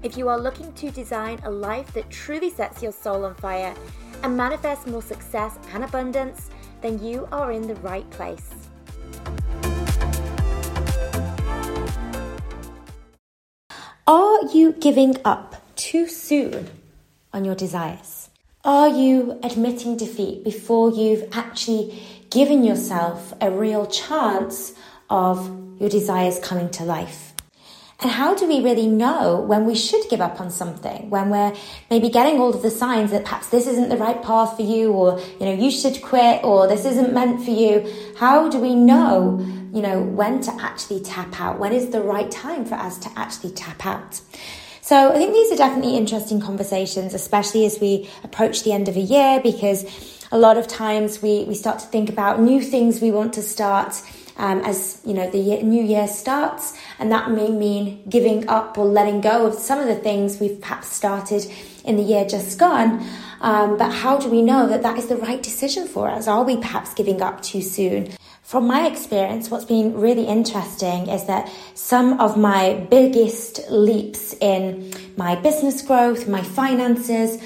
If you are looking to design a life that truly sets your soul on fire and manifest more success and abundance, then you are in the right place. Are you giving up too soon on your desires? Are you admitting defeat before you've actually given yourself a real chance of your desires coming to life? And how do we really know when we should give up on something? When we're maybe getting all of the signs that perhaps this isn't the right path for you or, you know, you should quit or this isn't meant for you. How do we know, you know, when to actually tap out? When is the right time for us to actually tap out? So I think these are definitely interesting conversations, especially as we approach the end of a year, because a lot of times we, we start to think about new things we want to start um, as you know the year, new year starts, and that may mean giving up or letting go of some of the things we've perhaps started in the year just gone. Um, but how do we know that that is the right decision for us? Are we perhaps giving up too soon? From my experience, what's been really interesting is that some of my biggest leaps in my business growth, my finances,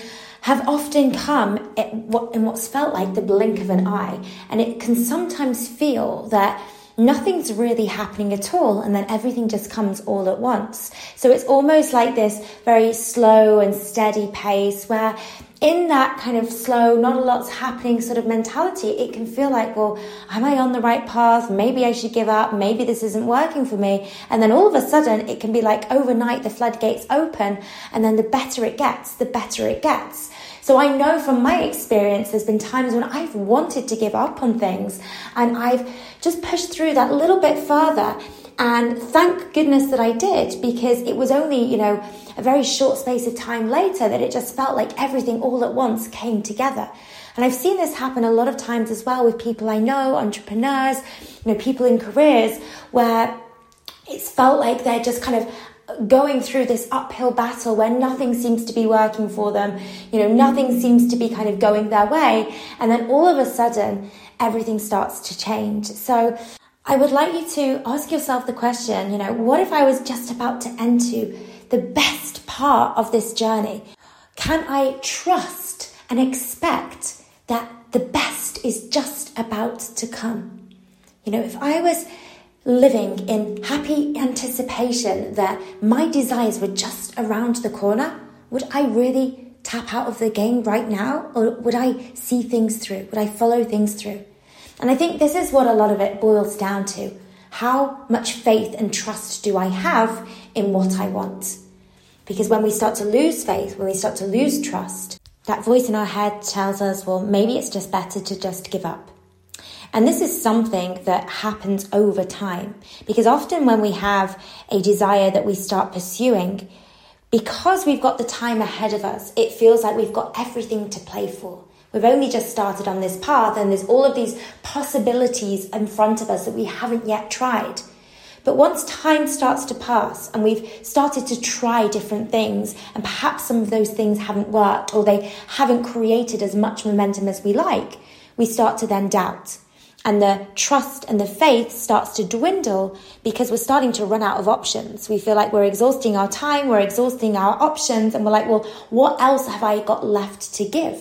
have often come in what's felt like the blink of an eye. And it can sometimes feel that nothing's really happening at all and then everything just comes all at once. So it's almost like this very slow and steady pace where in that kind of slow, not a lot's happening sort of mentality, it can feel like, well, am I on the right path? Maybe I should give up. Maybe this isn't working for me. And then all of a sudden, it can be like overnight, the floodgates open. And then the better it gets, the better it gets. So I know from my experience, there's been times when I've wanted to give up on things and I've just pushed through that little bit further. And thank goodness that I did because it was only, you know, a very short space of time later that it just felt like everything all at once came together. And I've seen this happen a lot of times as well with people I know, entrepreneurs, you know, people in careers where it's felt like they're just kind of going through this uphill battle where nothing seems to be working for them, you know, nothing seems to be kind of going their way, and then all of a sudden everything starts to change. So I would like you to ask yourself the question, you know, what if I was just about to enter the best part of this journey? Can I trust and expect that the best is just about to come? You know, if I was living in happy anticipation that my desires were just around the corner, would I really tap out of the game right now? Or would I see things through? Would I follow things through? And I think this is what a lot of it boils down to. How much faith and trust do I have in what I want? Because when we start to lose faith, when we start to lose trust, that voice in our head tells us, well, maybe it's just better to just give up. And this is something that happens over time because often when we have a desire that we start pursuing, because we've got the time ahead of us, it feels like we've got everything to play for. We've only just started on this path and there's all of these possibilities in front of us that we haven't yet tried. But once time starts to pass and we've started to try different things, and perhaps some of those things haven't worked or they haven't created as much momentum as we like, we start to then doubt and the trust and the faith starts to dwindle because we're starting to run out of options. We feel like we're exhausting our time, we're exhausting our options, and we're like, well, what else have I got left to give?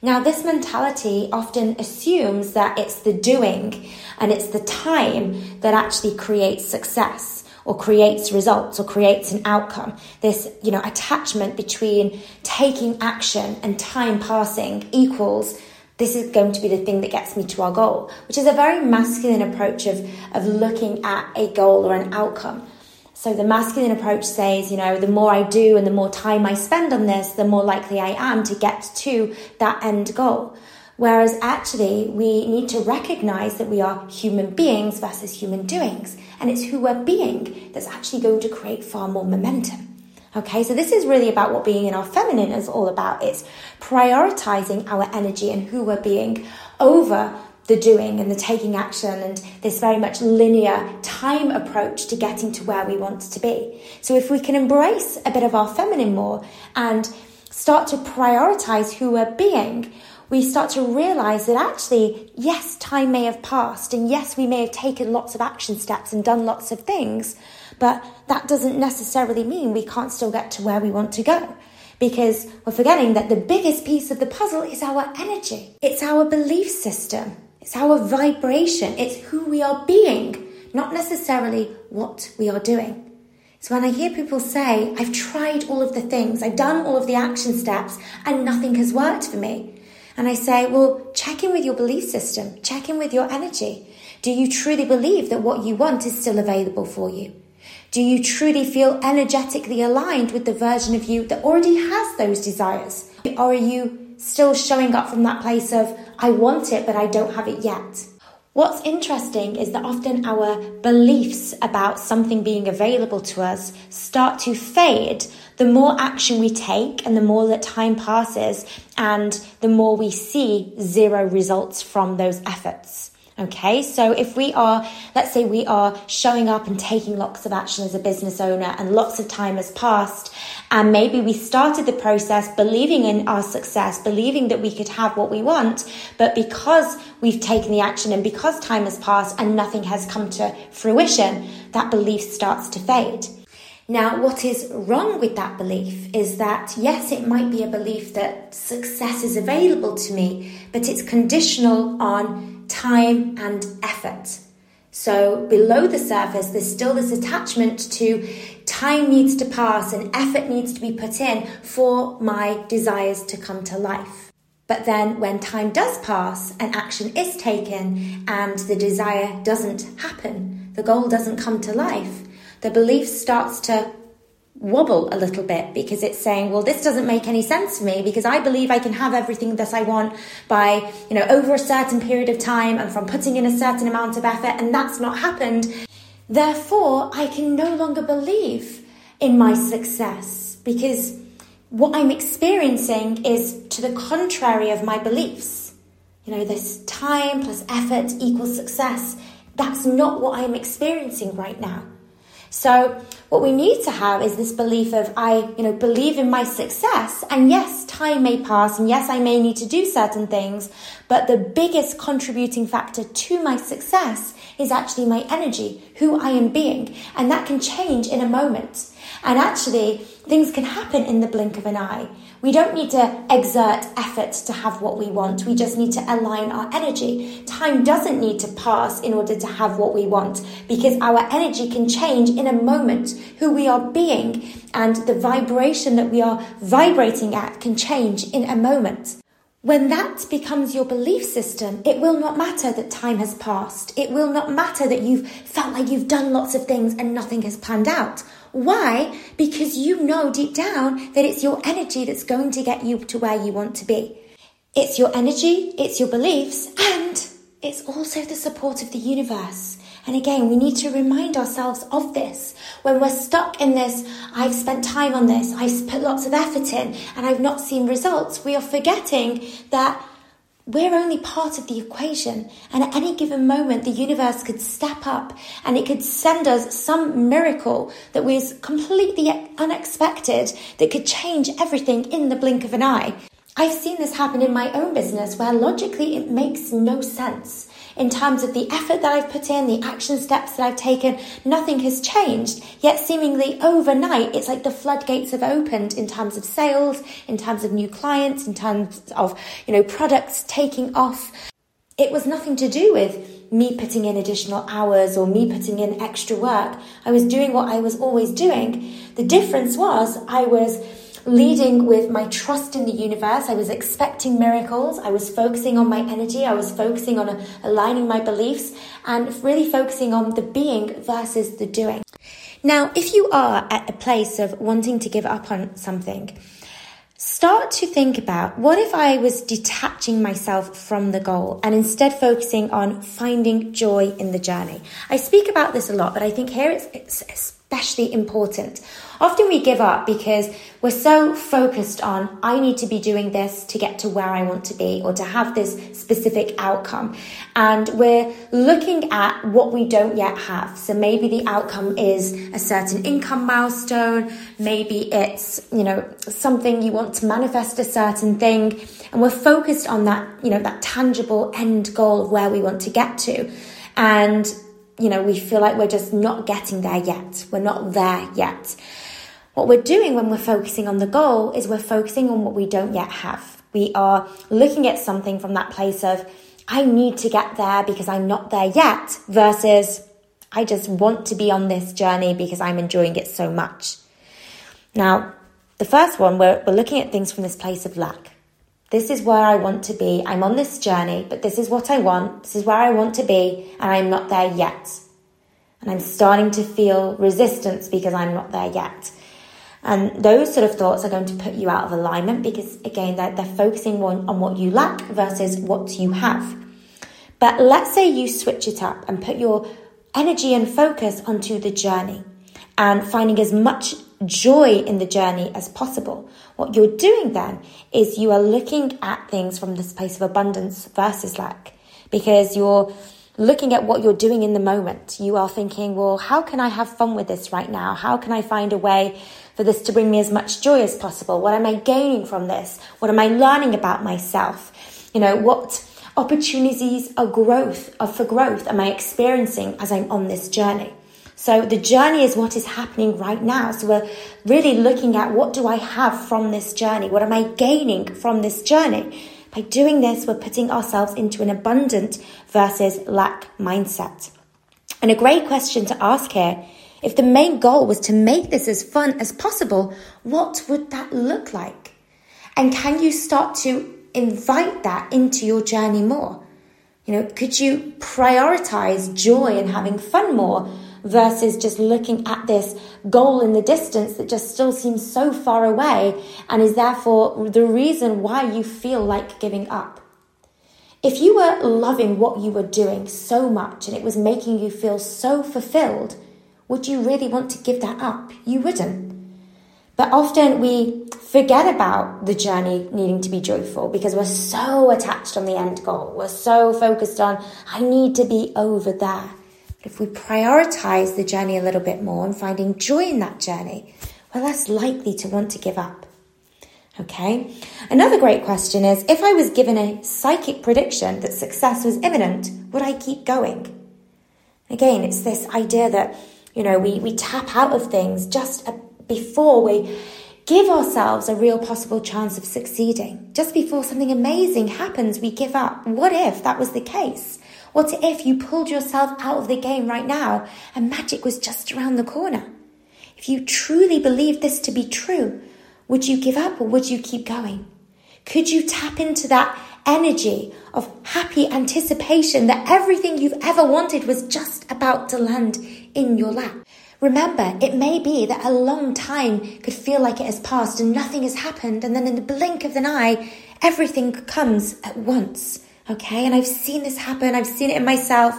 Now, this mentality often assumes that it's the doing and it's the time that actually creates success or creates results or creates an outcome. This, you know, attachment between taking action and time passing equals this is going to be the thing that gets me to our goal, which is a very masculine approach of, of looking at a goal or an outcome. So the masculine approach says, you know, the more I do and the more time I spend on this, the more likely I am to get to that end goal. Whereas actually, we need to recognize that we are human beings versus human doings. And it's who we're being that's actually going to create far more momentum. Okay, so this is really about what being in our feminine is all about. It's prioritizing our energy and who we're being over the doing and the taking action and this very much linear time approach to getting to where we want to be. So if we can embrace a bit of our feminine more and start to prioritize who we're being, we start to realize that actually, yes, time may have passed, and yes, we may have taken lots of action steps and done lots of things, but that doesn't necessarily mean we can't still get to where we want to go. Because we're forgetting that the biggest piece of the puzzle is our energy. It's our belief system. It's our vibration. It's who we are being, not necessarily what we are doing. So when I hear people say, I've tried all of the things, I've done all of the action steps, and nothing has worked for me. And I say, well, check in with your belief system, check in with your energy. Do you truly believe that what you want is still available for you? Do you truly feel energetically aligned with the version of you that already has those desires? Or are you still showing up from that place of, I want it, but I don't have it yet? What's interesting is that often our beliefs about something being available to us start to fade the more action we take and the more that time passes and the more we see zero results from those efforts. Okay, so if we are, let's say we are showing up and taking lots of action as a business owner and lots of time has passed, and maybe we started the process believing in our success, believing that we could have what we want, but because we've taken the action and because time has passed and nothing has come to fruition, that belief starts to fade. Now, what is wrong with that belief is that, yes, it might be a belief that success is available to me, but it's conditional on time and effort. So below the surface, there's still this attachment to time needs to pass and effort needs to be put in for my desires to come to life. But then when time does pass and action is taken and the desire doesn't happen, the goal doesn't come to life, the belief starts to wobble a little bit because it's saying, well, this doesn't make any sense to me because I believe I can have everything that I want by, you know, over a certain period of time and from putting in a certain amount of effort, and that's not happened. Therefore, I can no longer believe in my success because what I'm experiencing is to the contrary of my beliefs. You know, this time plus effort equals success. That's not what I'm experiencing right now. So what we need to have is this belief of I, you know, believe in my success. And yes, time may pass and yes, I may need to do certain things, but the biggest contributing factor to my success is actually my energy, who I am being. And that can change in a moment. And actually, things can happen in the blink of an eye. We don't need to exert effort to have what we want. We just need to align our energy. Time doesn't need to pass in order to have what we want because our energy can change in a moment. Who we are being and the vibration that we are vibrating at can change in a moment. When that becomes your belief system, it will not matter that time has passed. It will not matter that you've felt like you've done lots of things and nothing has panned out. Why? Because you know deep down that it's your energy that's going to get you to where you want to be. It's your energy, it's your beliefs, and it's also the support of the universe. And again, we need to remind ourselves of this. When we're stuck in this, I've spent time on this, I've put lots of effort in, and I've not seen results, we are forgetting that we're only part of the equation. And at any given moment, the universe could step up and it could send us some miracle that was completely unexpected that could change everything in the blink of an eye. I've seen this happen in my own business where logically it makes no sense in terms of the effort that I've put in, the action steps that I've taken, nothing has changed. Yet seemingly overnight, it's like the floodgates have opened in terms of sales, in terms of new clients, in terms of, you know, products taking off. It was nothing to do with me putting in additional hours or me putting in extra work. I was doing what I was always doing. The difference was I was leading with my trust in the universe. I was expecting miracles. I was focusing on my energy. I was focusing on aligning my beliefs and really focusing on the being versus the doing. Now, if you are at a place of wanting to give up on something, start to think about what if I was detaching myself from the goal and instead focusing on finding joy in the journey. I speak about this a lot, but I think here it's, it's especially important. Often we give up because we're so focused on, I need to be doing this to get to where I want to be or to have this specific outcome. And we're looking at what we don't yet have. So maybe the outcome is a certain income milestone. Maybe it's, you know, something you want to manifest a certain thing. And we're focused on that, you know, that tangible end goal of where we want to get to. And you know, we feel like we're just not getting there yet. We're not there yet. What we're doing when we're focusing on the goal is we're focusing on what we don't yet have. We are looking at something from that place of, I need to get there because I'm not there yet, versus, I just want to be on this journey because I'm enjoying it so much. Now, the first one, we're, we're looking at things from this place of lack. This is where I want to be. I'm on this journey, but this is what I want. This is where I want to be, and I'm not there yet. And I'm starting to feel resistance because I'm not there yet. And those sort of thoughts are going to put you out of alignment because, again, they're, they're focusing on, on what you lack versus what you have. But let's say you switch it up and put your energy and focus onto the journey and finding as much joy in the journey as possible. What you're doing then is you are looking at things from this place of abundance versus lack because you're looking at what you're doing in the moment. You are thinking, well, how can I have fun with this right now? How can I find a way for this to bring me as much joy as possible? What am I gaining from this? What am I learning about myself? You know, what opportunities of growth, of for growth am I experiencing as I'm on this journey? So the journey is what is happening right now. So we're really looking at what do I have from this journey? What am I gaining from this journey? By doing this, we're putting ourselves into an abundant versus lack mindset. And a great question to ask here if the main goal was to make this as fun as possible, what would that look like? And can you start to invite that into your journey more? You know, could you prioritize joy and having fun more versus just looking at this goal in the distance that just still seems so far away and is therefore the reason why you feel like giving up. If you were loving what you were doing so much and it was making you feel so fulfilled, would you really want to give that up? You wouldn't. But often we forget about the journey needing to be joyful because we're so attached on the end goal. We're so focused on, I need to be over there. If we prioritize the journey a little bit more and finding joy in that journey, we're less likely to want to give up. Okay. Another great question is if I was given a psychic prediction that success was imminent, would I keep going? Again, it's this idea that, you know, we, we tap out of things just uh, before we give ourselves a real possible chance of succeeding. Just before something amazing happens, we give up. What if that was the case? What if you pulled yourself out of the game right now and magic was just around the corner? If you truly believed this to be true, would you give up or would you keep going? Could you tap into that energy of happy anticipation that everything you've ever wanted was just about to land in your lap? Remember, it may be that a long time could feel like it has passed and nothing has happened, and then in the blink of an eye, everything comes at once. Okay. And I've seen this happen. I've seen it in myself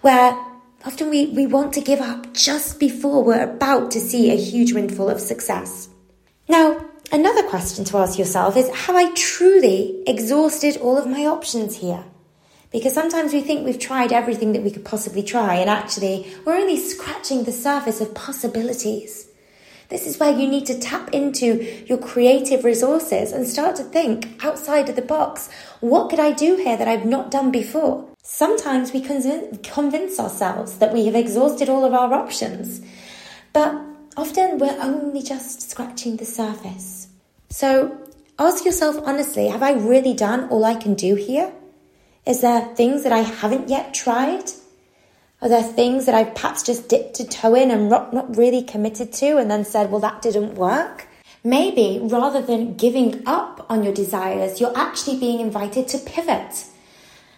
where often we, we want to give up just before we're about to see a huge windfall of success. Now, another question to ask yourself is Have I truly exhausted all of my options here? Because sometimes we think we've tried everything that we could possibly try, and actually, we're only scratching the surface of possibilities. This is where you need to tap into your creative resources and start to think outside of the box. What could I do here that I've not done before? Sometimes we convince ourselves that we have exhausted all of our options, but often we're only just scratching the surface. So ask yourself honestly have I really done all I can do here? Is there things that I haven't yet tried? Are there things that I've perhaps just dipped a toe in and not really committed to and then said, well, that didn't work? Maybe rather than giving up on your desires, you're actually being invited to pivot.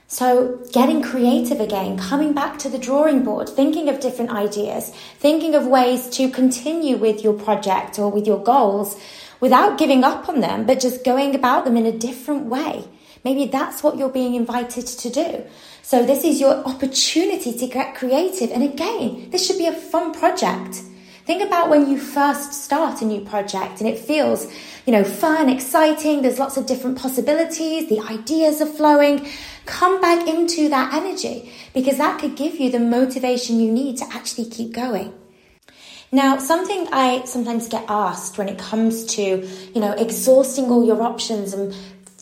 So, getting creative again, coming back to the drawing board, thinking of different ideas, thinking of ways to continue with your project or with your goals without giving up on them, but just going about them in a different way. Maybe that's what you're being invited to do. So this is your opportunity to get creative. And again, this should be a fun project. Think about when you first start a new project and it feels, you know, fun, exciting, there's lots of different possibilities, the ideas are flowing. Come back into that energy because that could give you the motivation you need to actually keep going. Now, something I sometimes get asked when it comes to, you know, exhausting all your options and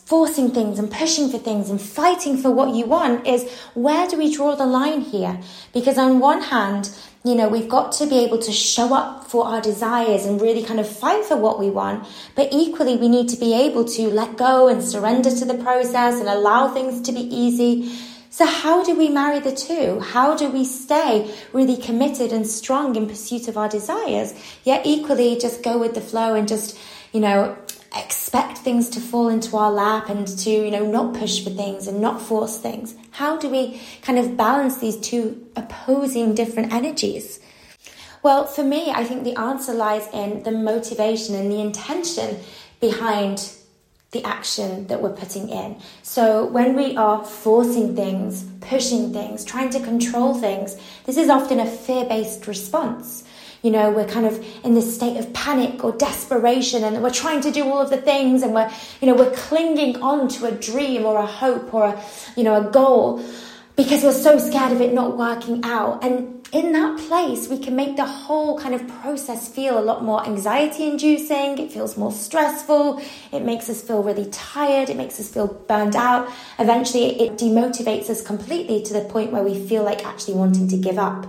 forcing things and pushing for things and fighting for what you want is where do we draw the line here? Because on one hand, you know, we've got to be able to show up for our desires and really kind of fight for what we want. But equally, we need to be able to let go and surrender to the process and allow things to be easy. So, how do we marry the two? How do we stay really committed and strong in pursuit of our desires, yet equally just go with the flow and just, you know, expect things to fall into our lap and to, you know, not push for things and not force things? How do we kind of balance these two opposing different energies? Well, for me, I think the answer lies in the motivation and the intention behind the action that we're putting in. So when we are forcing things, pushing things, trying to control things, this is often a fear based response. You know, we're kind of in this state of panic or desperation and we're trying to do all of the things and we're, you know, we're clinging on to a dream or a hope or a, you know, a goal because we're so scared of it not working out. And in that place, we can make the whole kind of process feel a lot more anxiety inducing. It feels more stressful. It makes us feel really tired. It makes us feel burned out. Eventually, it demotivates us completely to the point where we feel like actually wanting to give up.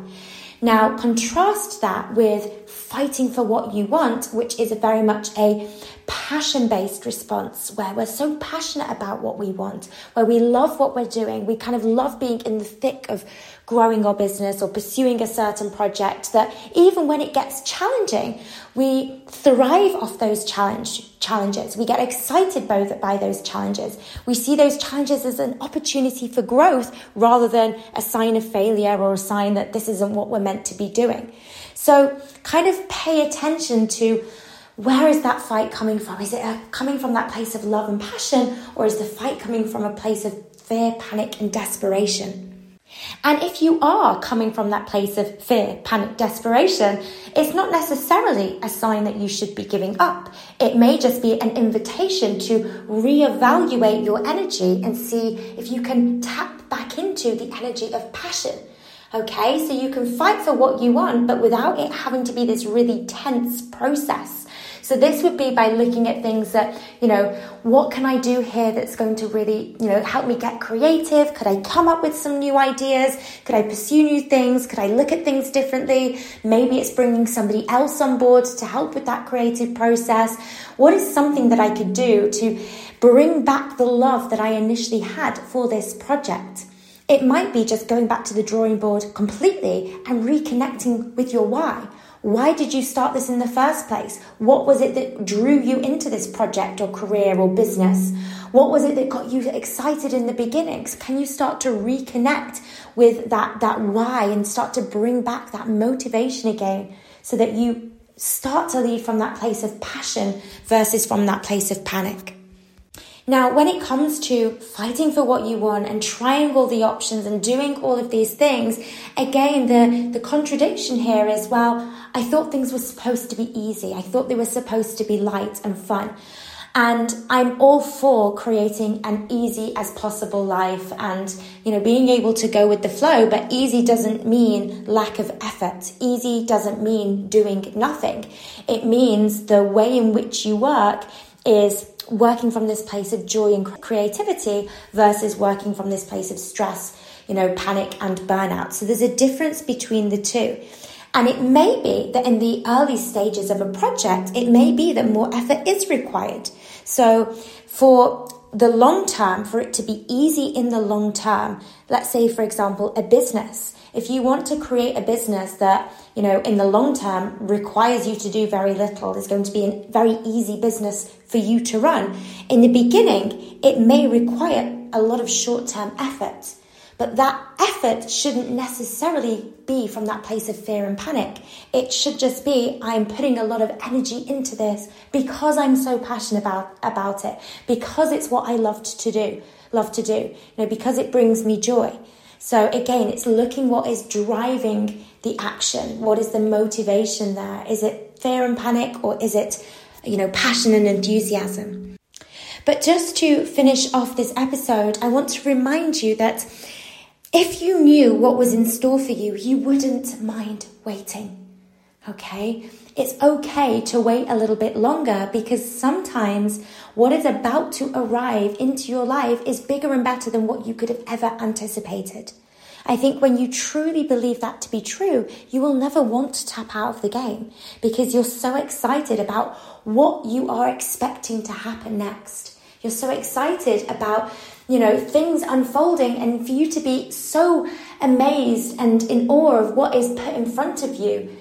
Now, contrast that with fighting for what you want, which is a very much a passion based response where we're so passionate about what we want, where we love what we're doing. We kind of love being in the thick of growing our business or pursuing a certain project that even when it gets challenging, we thrive off those challenge, challenges. We get excited by, by those challenges. We see those challenges as an opportunity for growth rather than a sign of failure or a sign that this isn't what we're meant to be doing. So kind of pay attention to where is that fight coming from? Is it a, coming from that place of love and passion, or is the fight coming from a place of fear, panic, and desperation? And if you are coming from that place of fear, panic, desperation, it's not necessarily a sign that you should be giving up. It may just be an invitation to reevaluate your energy and see if you can tap back into the energy of passion. Okay, so you can fight for what you want, but without it having to be this really tense process. So this would be by looking at things that, you know, what can I do here that's going to really, you know, help me get creative? Could I come up with some new ideas? Could I pursue new things? Could I look at things differently? Maybe it's bringing somebody else on board to help with that creative process. What is something that I could do to bring back the love that I initially had for this project? It might be just going back to the drawing board completely and reconnecting with your why. Why did you start this in the first place? What was it that drew you into this project or career or business? What was it that got you excited in the beginnings? Can you start to reconnect with that, that why and start to bring back that motivation again so that you start to lead from that place of passion versus from that place of panic? Now, when it comes to fighting for what you want and trying all the options and doing all of these things, again, the, the contradiction here is well, I thought things were supposed to be easy. I thought they were supposed to be light and fun. And I'm all for creating an easy as possible life and, you know, being able to go with the flow. But easy doesn't mean lack of effort. Easy doesn't mean doing nothing. It means the way in which you work is working from this place of joy and creativity versus working from this place of stress, you know, panic and burnout. So there's a difference between the two. And it may be that in the early stages of a project, it may be that more effort is required. So for the long term, for it to be easy in the long term, let's say, for example, a business, if you want to create a business that, you know, in the long term requires you to do very little, is going to be a very easy business for you to run. In the beginning, it may require a lot of short term effort. But that effort shouldn't necessarily be from that place of fear and panic. It should just be I'm putting a lot of energy into this because I'm so passionate about, about it, because it's what I loved to do, love to do, you know, because it brings me joy. So again, it's looking what is driving the action? What is the motivation there? Is it fear and panic or is it, you know, passion and enthusiasm? But just to finish off this episode, I want to remind you that if you knew what was in store for you, you wouldn't mind waiting. Okay? It's okay to wait a little bit longer because sometimes what is about to arrive into your life is bigger and better than what you could have ever anticipated. I think when you truly believe that to be true, you will never want to tap out of the game because you're so excited about what you are expecting to happen next. You're so excited about, you know, things unfolding and for you to be so amazed and in awe of what is put in front of you.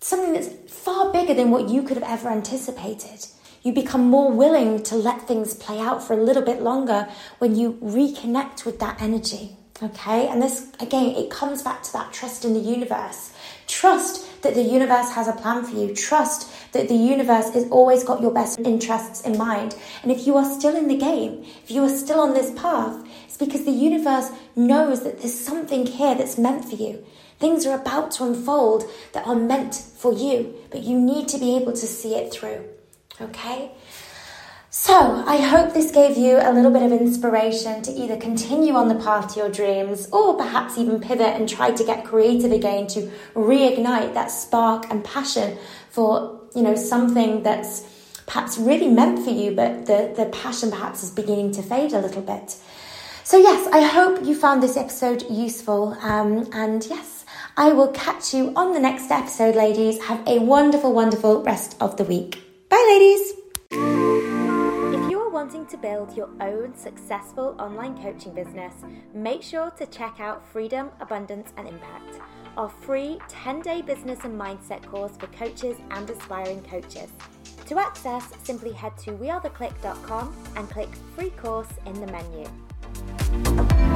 Something that's far bigger than what you could have ever anticipated. You become more willing to let things play out for a little bit longer when you reconnect with that energy. Okay, and this again, it comes back to that trust in the universe. Trust that the universe has a plan for you. Trust that the universe has always got your best interests in mind. And if you are still in the game, if you are still on this path, it's because the universe knows that there's something here that's meant for you. Things are about to unfold that are meant for you, but you need to be able to see it through. Okay? So, I hope this gave you a little bit of inspiration to either continue on the path to your dreams or perhaps even pivot and try to get creative again to reignite that spark and passion for, you know, something that's perhaps really meant for you, but the, the passion perhaps is beginning to fade a little bit. So, yes, I hope you found this episode useful. Um, and yes, I will catch you on the next episode, ladies. Have a wonderful, wonderful rest of the week. Bye, ladies. Wanting to build your own successful online coaching business, make sure to check out Freedom, Abundance, and Impact, our free 10 day business and mindset course for coaches and aspiring coaches. To access, simply head to wearetheclique.com and click free course in the menu.